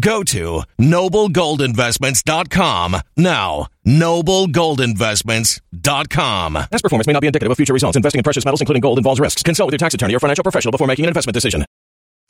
Go to noblegoldinvestments.com now. Noblegoldinvestments.com. Past performance may not be indicative of future results. Investing in precious metals, including gold, involves risks. Consult with your tax attorney or financial professional before making an investment decision.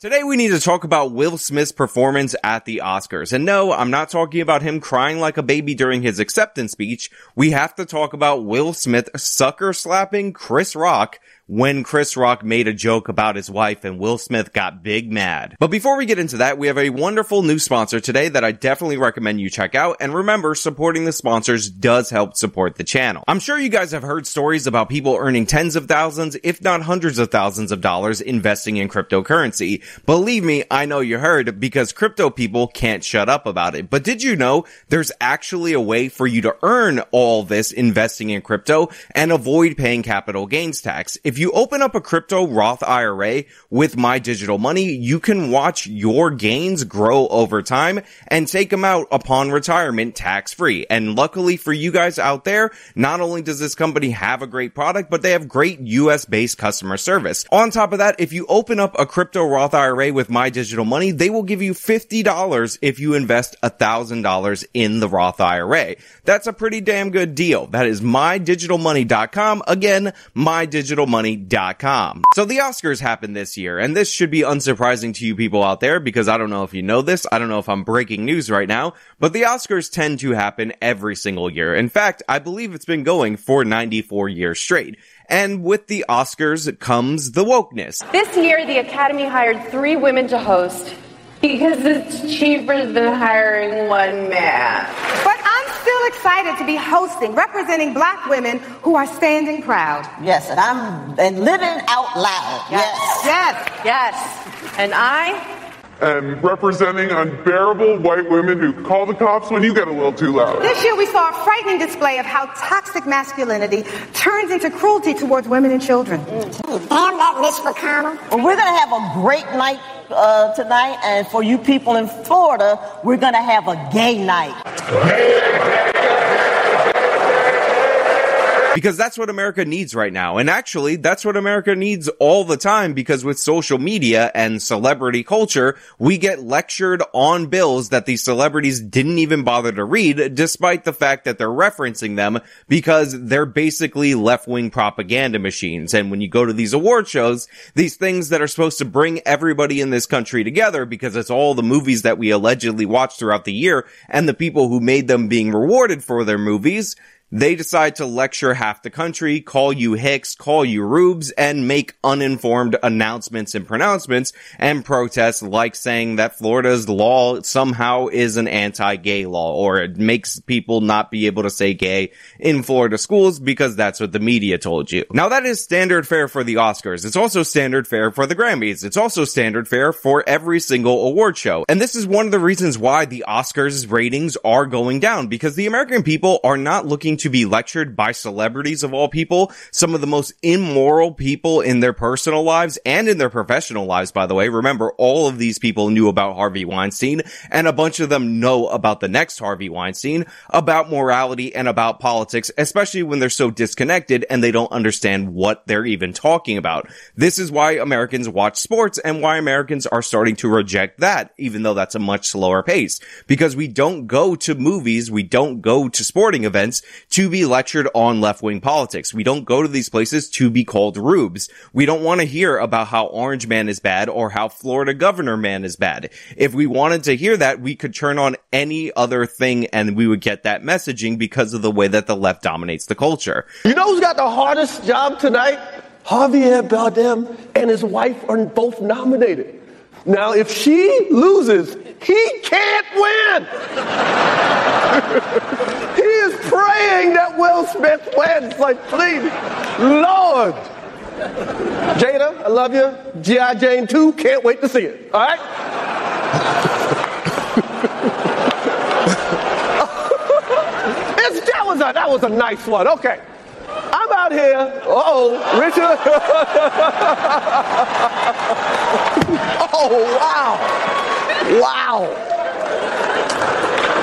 Today we need to talk about Will Smith's performance at the Oscars. And no, I'm not talking about him crying like a baby during his acceptance speech. We have to talk about Will Smith sucker slapping Chris Rock when Chris Rock made a joke about his wife and Will Smith got big mad. But before we get into that, we have a wonderful new sponsor today that I definitely recommend you check out. And remember, supporting the sponsors does help support the channel. I'm sure you guys have heard stories about people earning tens of thousands, if not hundreds of thousands of dollars investing in cryptocurrency. Believe me, I know you heard because crypto people can't shut up about it. But did you know there's actually a way for you to earn all this investing in crypto and avoid paying capital gains tax? If you open up a crypto Roth IRA with my digital money, you can watch your gains grow over time and take them out upon retirement tax free. And luckily for you guys out there, not only does this company have a great product, but they have great US based customer service. On top of that, if you open up a crypto Roth IRA with my digital money, they will give you $50 if you invest $1,000 in the Roth IRA. That's a pretty damn good deal. That is mydigitalmoney.com. Again, mydigitalmoney.com. So the Oscars happened this year, and this should be unsurprising to you people out there because I don't know if you know this. I don't know if I'm breaking news right now, but the Oscars tend to happen every single year. In fact, I believe it's been going for 94 years straight. And with the Oscars comes the wokeness. This year, the Academy hired three women to host because it's cheaper than hiring one man. But I'm still excited to be hosting, representing black women who are standing proud. Yes, and I'm and living out loud. Yes. Yes. Yes. And I and representing unbearable white women who call the cops when you get a little too loud. This year we saw a frightening display of how toxic masculinity turns into cruelty towards women and children. Damn that Miss McConnell. Well, we're going to have a great night uh, tonight, and for you people in Florida, we're going to have a gay night. Because that's what America needs right now. And actually, that's what America needs all the time because with social media and celebrity culture, we get lectured on bills that these celebrities didn't even bother to read, despite the fact that they're referencing them because they're basically left-wing propaganda machines. And when you go to these award shows, these things that are supposed to bring everybody in this country together because it's all the movies that we allegedly watch throughout the year and the people who made them being rewarded for their movies, they decide to lecture half the country, call you hicks, call you rubes, and make uninformed announcements and pronouncements and protests like saying that Florida's law somehow is an anti-gay law or it makes people not be able to say gay in Florida schools because that's what the media told you. Now that is standard fare for the Oscars. It's also standard fare for the Grammys. It's also standard fare for every single award show. And this is one of the reasons why the Oscars ratings are going down because the American people are not looking to be lectured by celebrities of all people, some of the most immoral people in their personal lives and in their professional lives, by the way. Remember, all of these people knew about Harvey Weinstein and a bunch of them know about the next Harvey Weinstein, about morality and about politics, especially when they're so disconnected and they don't understand what they're even talking about. This is why Americans watch sports and why Americans are starting to reject that, even though that's a much slower pace. Because we don't go to movies, we don't go to sporting events to be lectured on left-wing politics. We don't go to these places to be called rubes. We don't want to hear about how Orange Man is bad or how Florida Governor Man is bad. If we wanted to hear that, we could turn on any other thing and we would get that messaging because of the way that the left dominates the culture. You know who's got the hardest job tonight? Javier Bardem and his wife are both nominated. Now, if she loses, he can't win. praying that Will Smith wins. Like, please, Lord. Jada, I love you. G.I. Jane 2, can't wait to see it. All right? that, was a, that was a nice one. Okay. I'm out here. Oh, Richard. oh, wow. Wow.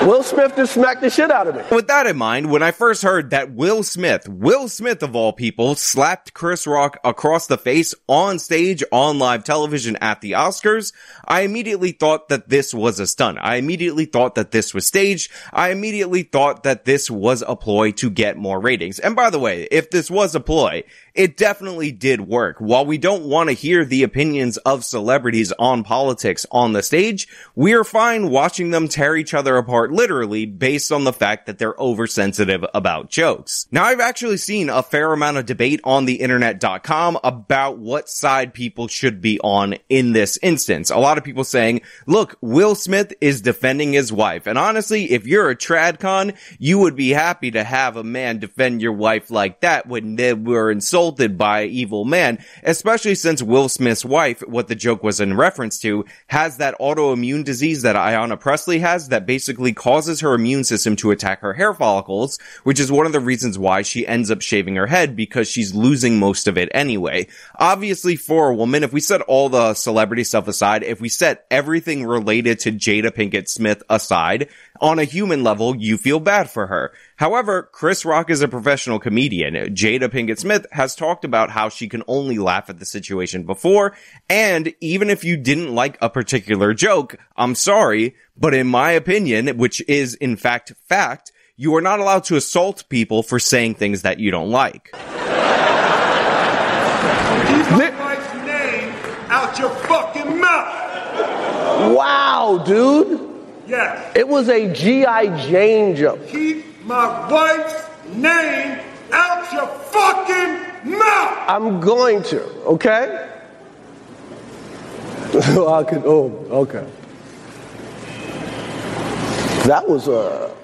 Will Smith just smacked the shit out of me. With that in mind, when I first heard that Will Smith, Will Smith of all people, slapped Chris Rock across the face on stage on live television at the Oscars, I immediately thought that this was a stunt. I immediately thought that this was staged. I immediately thought that this was a ploy to get more ratings. And by the way, if this was a ploy, it definitely did work. While we don't want to hear the opinions of celebrities on politics on the stage, we're fine watching them tear each other apart literally based on the fact that they're oversensitive about jokes. Now I've actually seen a fair amount of debate on the internet.com about what side people should be on in this instance. A lot of people saying, look, Will Smith is defending his wife. And honestly, if you're a tradcon, you would be happy to have a man defend your wife like that when they were insulted by evil man, especially since Will Smith's wife, what the joke was in reference to, has that autoimmune disease that Ayanna Pressley has that basically causes her immune system to attack her hair follicles, which is one of the reasons why she ends up shaving her head because she's losing most of it anyway. Obviously for a woman, if we set all the celebrity stuff aside, if we set everything related to Jada Pinkett Smith aside, on a human level, you feel bad for her. However, Chris Rock is a professional comedian. Jada Pinkett Smith has talked about how she can only laugh at the situation before, and even if you didn't like a particular joke, I'm sorry, but in my opinion, which is in fact fact, you are not allowed to assault people for saying things that you don't like. Keep my wife's name out your fucking mouth. Wow, dude. Yes. It was a G.I. Jane joke. Keep my wife's name out your fucking mouth. I'm going to, okay? I could, oh, okay. That was a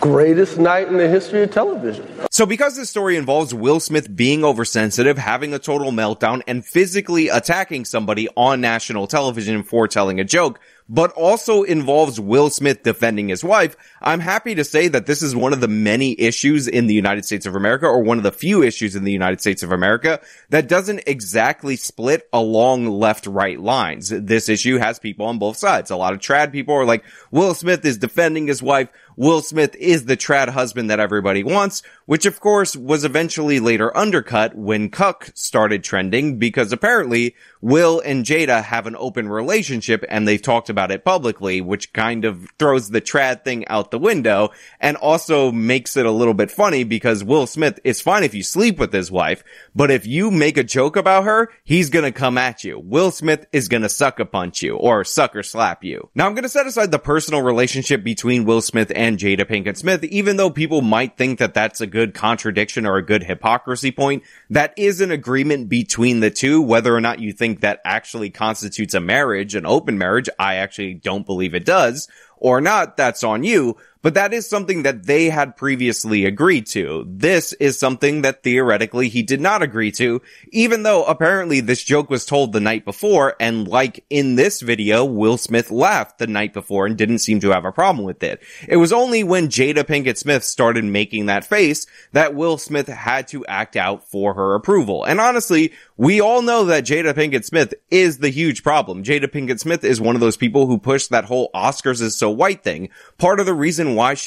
greatest night in the history of television. So because this story involves Will Smith being oversensitive, having a total meltdown, and physically attacking somebody on national television for telling a joke, but also involves Will Smith defending his wife, I'm happy to say that this is one of the many issues in the United States of America, or one of the few issues in the United States of America that doesn't exactly split along left-right lines. This issue has people on both sides. A lot of trad people are like, Will Smith is defending his wife. Will Smith is the trad husband that everybody wants, which of course was eventually later undercut when Cuck started trending because apparently Will and Jada have an open relationship and they've talked about it publicly, which kind of throws the trad thing out the window and also makes it a little bit funny because Will Smith is fine if you sleep with his wife, but if you make a joke about her, he's gonna come at you. Will Smith is gonna sucker punch you or sucker slap you. Now I'm gonna set aside the personal relationship between Will Smith Jada Pinkett Smith, even though people might think that that's a good contradiction or a good hypocrisy point. That is an agreement between the two, whether or not you think that actually constitutes a marriage, an open marriage. I actually don't believe it does or not. That's on you but that is something that they had previously agreed to. This is something that theoretically he did not agree to, even though apparently this joke was told the night before, and like in this video, Will Smith laughed the night before and didn't seem to have a problem with it. It was only when Jada Pinkett Smith started making that face that Will Smith had to act out for her approval. And honestly, we all know that Jada Pinkett Smith is the huge problem. Jada Pinkett Smith is one of those people who pushed that whole Oscars is so white thing. Part of the reason why she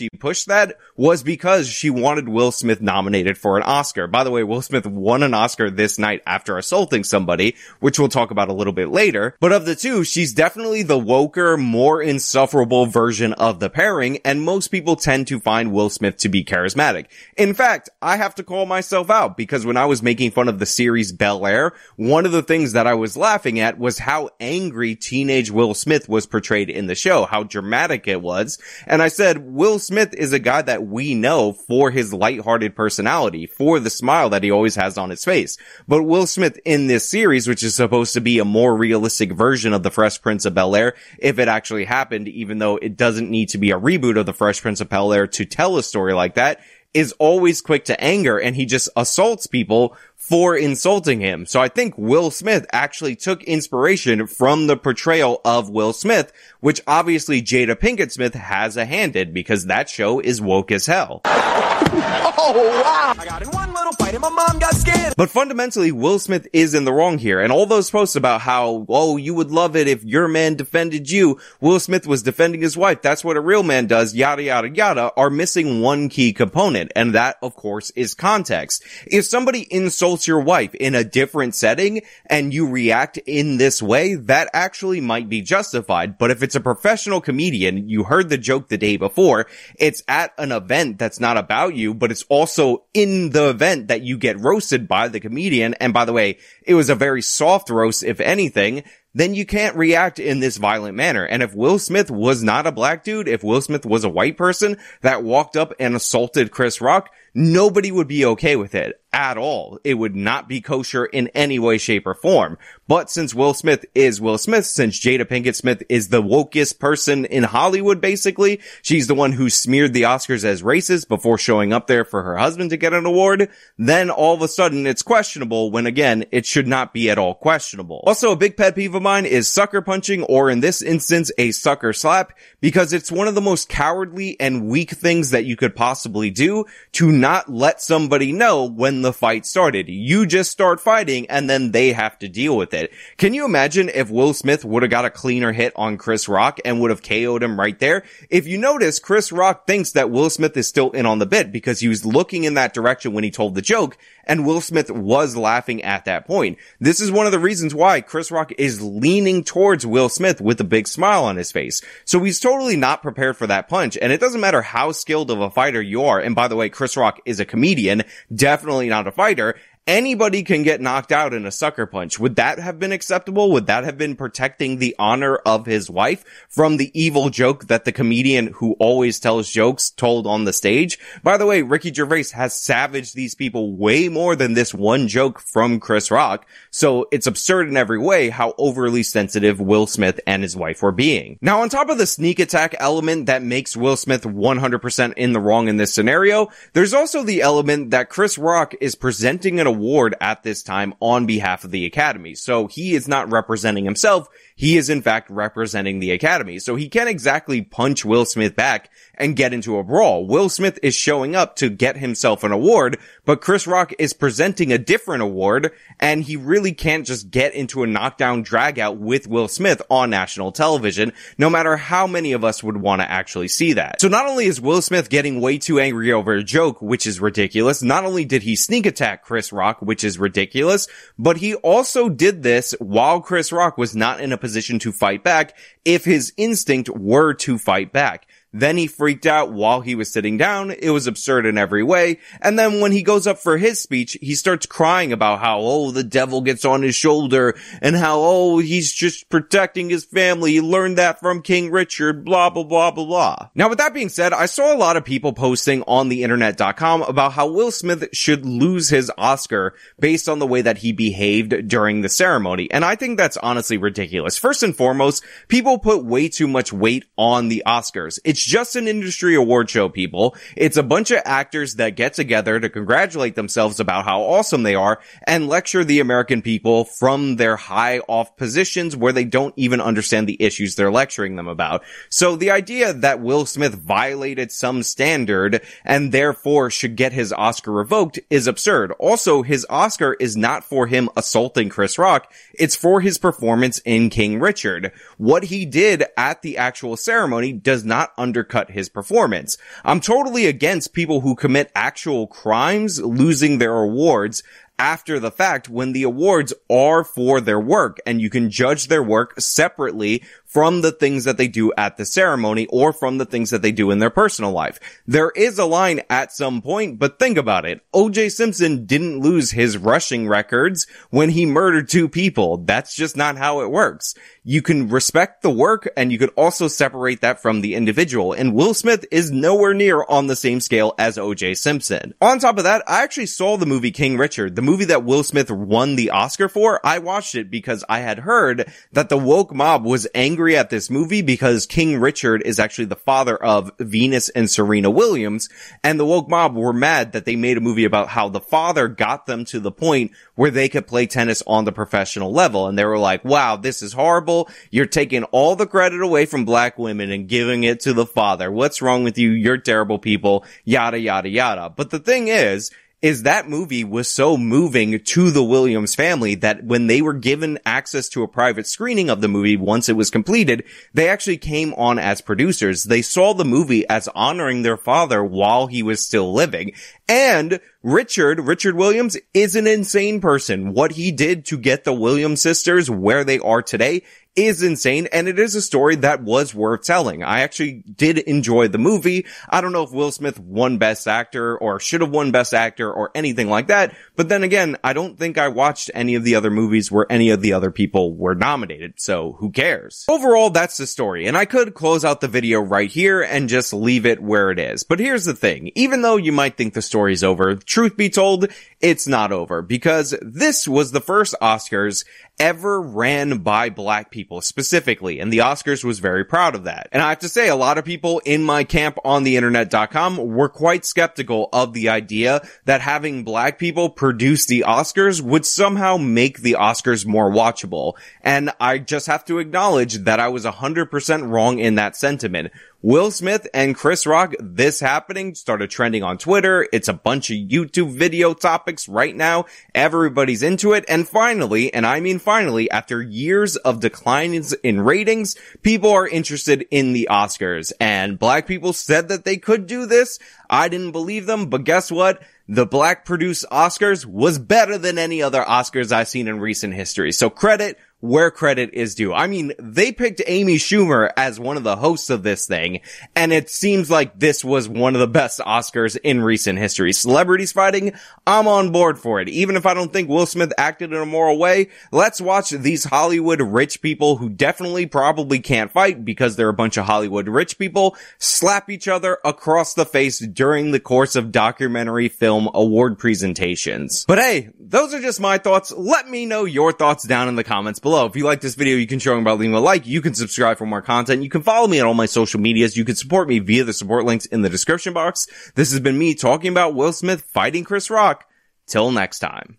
She pushed that was because she wanted Will Smith nominated for an Oscar. By the way, Will Smith won an Oscar this night after assaulting somebody, which we'll talk about a little bit later. But of the two, she's definitely the woker, more insufferable version of the pairing, and most people tend to find Will Smith to be charismatic. In fact, I have to call myself out because when I was making fun of the series Bel Air, one of the things that I was laughing at was how angry teenage Will Smith was portrayed in the show, how dramatic it was. And I said, Will Smith is a guy that we know for his lighthearted personality, for the smile that he always has on his face. But Will Smith in this series, which is supposed to be a more realistic version of the Fresh Prince of Bel Air, if it actually happened, even though it doesn't need to be a reboot of the Fresh Prince of Bel Air to tell a story like that, is always quick to anger and he just assaults people for insulting him. So I think Will Smith actually took inspiration from the portrayal of Will Smith, which obviously Jada Pinkett Smith has a hand in because that show is woke as hell. Oh, wow. I got in one little fight and my mom got scared. But fundamentally, Will Smith is in the wrong here. And all those posts about how, oh, you would love it if your man defended you. Will Smith was defending his wife. That's what a real man does. Yada, yada, yada are missing one key component. And that, of course, is context. If somebody insults your wife in a different setting and you react in this way, that actually might be justified. But if it's a professional comedian, you heard the joke the day before, it's at an event that's not about you, but it's also in the event that you get roasted by the comedian. And by the way, it was a very soft roast, if anything, then you can't react in this violent manner. And if Will Smith was not a black dude, if Will Smith was a white person that walked up and assaulted Chris Rock, nobody would be okay with it at all. It would not be kosher in any way, shape, or form. But since Will Smith is Will Smith, since Jada Pinkett Smith is the wokest person in Hollywood, basically, she's the one who smeared the Oscars as racist before showing up there for her husband to get an award, then all of a sudden it's questionable when again, it should not be at all questionable. Also, a big pet peeve of mine is sucker punching, or in this instance, a sucker slap, because it's one of the most cowardly and weak things that you could possibly do to not let somebody know when the fight started. You just start fighting and then they have to deal with it. Can you imagine if Will Smith would have got a cleaner hit on Chris Rock and would have KO'd him right there? If you notice, Chris Rock thinks that Will Smith is still in on the bit because he was looking in that direction when he told the joke and Will Smith was laughing at that point. This is one of the reasons why Chris Rock is leaning towards Will Smith with a big smile on his face. So he's totally not prepared for that punch. And it doesn't matter how skilled of a fighter you are. And by the way, Chris Rock is a comedian, definitely not a fighter anybody can get knocked out in a sucker punch. Would that have been acceptable? Would that have been protecting the honor of his wife from the evil joke that the comedian who always tells jokes told on the stage? By the way, Ricky Gervais has savaged these people way more than this one joke from Chris Rock. So it's absurd in every way how overly sensitive Will Smith and his wife were being. Now on top of the sneak attack element that makes Will Smith 100% in the wrong in this scenario, there's also the element that Chris Rock is presenting an award at this time on behalf of the Academy. So he is not representing himself. He is in fact representing the Academy. So he can't exactly punch Will Smith back and get into a brawl. Will Smith is showing up to get himself an award, but Chris Rock is presenting a different award and he really can't just get into a knockdown drag out with Will Smith on national television, no matter how many of us would want to actually see that. So not only is Will Smith getting way too angry over a joke, which is ridiculous, not only did he sneak attack Chris Rock, which is ridiculous, but he also did this while Chris Rock was not in a position to fight back if his instinct were to fight back. Then he freaked out while he was sitting down. It was absurd in every way. And then when he goes up for his speech, he starts crying about how, oh, the devil gets on his shoulder and how, oh, he's just protecting his family. He learned that from King Richard, blah, blah, blah, blah, blah. Now, with that being said, I saw a lot of people posting on the internet.com about how Will Smith should lose his Oscar based on the way that he behaved during the ceremony. And I think that's honestly ridiculous. First and foremost, people put way too much weight on the Oscars. It's just an industry award show, people. It's a bunch of actors that get together to congratulate themselves about how awesome they are and lecture the American people from their high off positions where they don't even understand the issues they're lecturing them about. So the idea that Will Smith violated some standard and therefore should get his Oscar revoked is absurd. Also, his Oscar is not for him assaulting Chris Rock. It's for his performance in King Richard. What he did at the actual ceremony does not undercut his performance. I'm totally against people who commit actual crimes losing their awards after the fact when the awards are for their work and you can judge their work separately from the things that they do at the ceremony or from the things that they do in their personal life. There is a line at some point, but think about it. OJ Simpson didn't lose his rushing records when he murdered two people. That's just not how it works. You can respect the work and you could also separate that from the individual. And Will Smith is nowhere near on the same scale as OJ Simpson. On top of that, I actually saw the movie King Richard, the movie that Will Smith won the Oscar for. I watched it because I had heard that the woke mob was angry at this movie because King Richard is actually the father of Venus and Serena Williams, and the woke mob were mad that they made a movie about how the father got them to the point where they could play tennis on the professional level. And they were like, wow, this is horrible. You're taking all the credit away from black women and giving it to the father. What's wrong with you? You're terrible people. Yada, yada, yada. But the thing is, is that movie was so moving to the Williams family that when they were given access to a private screening of the movie once it was completed, they actually came on as producers. They saw the movie as honoring their father while he was still living. And Richard, Richard Williams is an insane person. What he did to get the Williams sisters where they are today is insane and it is a story that was worth telling. I actually did enjoy the movie. I don't know if Will Smith won best actor or should have won best actor or anything like that. But then again, I don't think I watched any of the other movies where any of the other people were nominated. So who cares? Overall, that's the story. And I could close out the video right here and just leave it where it is. But here's the thing. Even though you might think the story's over, truth be told, it's not over because this was the first Oscars ever ran by black people specifically. And the Oscars was very proud of that. And I have to say, a lot of people in my camp on the internet.com were quite skeptical of the idea that having black people produce the Oscars would somehow make the Oscars more watchable. And I just have to acknowledge that I was 100% wrong in that sentiment. Will Smith and Chris Rock, this happening started trending on Twitter. It's a bunch of YouTube video topics right now. Everybody's into it. And finally, and I mean finally, after years of declines in ratings, people are interested in the Oscars and black people said that they could do this. I didn't believe them, but guess what? The black produced Oscars was better than any other Oscars I've seen in recent history. So credit where credit is due. I mean, they picked Amy Schumer as one of the hosts of this thing, and it seems like this was one of the best Oscars in recent history. Celebrities fighting, I'm on board for it. Even if I don't think Will Smith acted in a moral way, let's watch these Hollywood rich people who definitely probably can't fight because they're a bunch of Hollywood rich people slap each other across the face during the course of documentary film award presentations. But hey, those are just my thoughts. Let me know your thoughts down in the comments below. If you like this video, you can show me by leaving a like. You can subscribe for more content. You can follow me on all my social medias. You can support me via the support links in the description box. This has been me talking about Will Smith fighting Chris Rock. Till next time.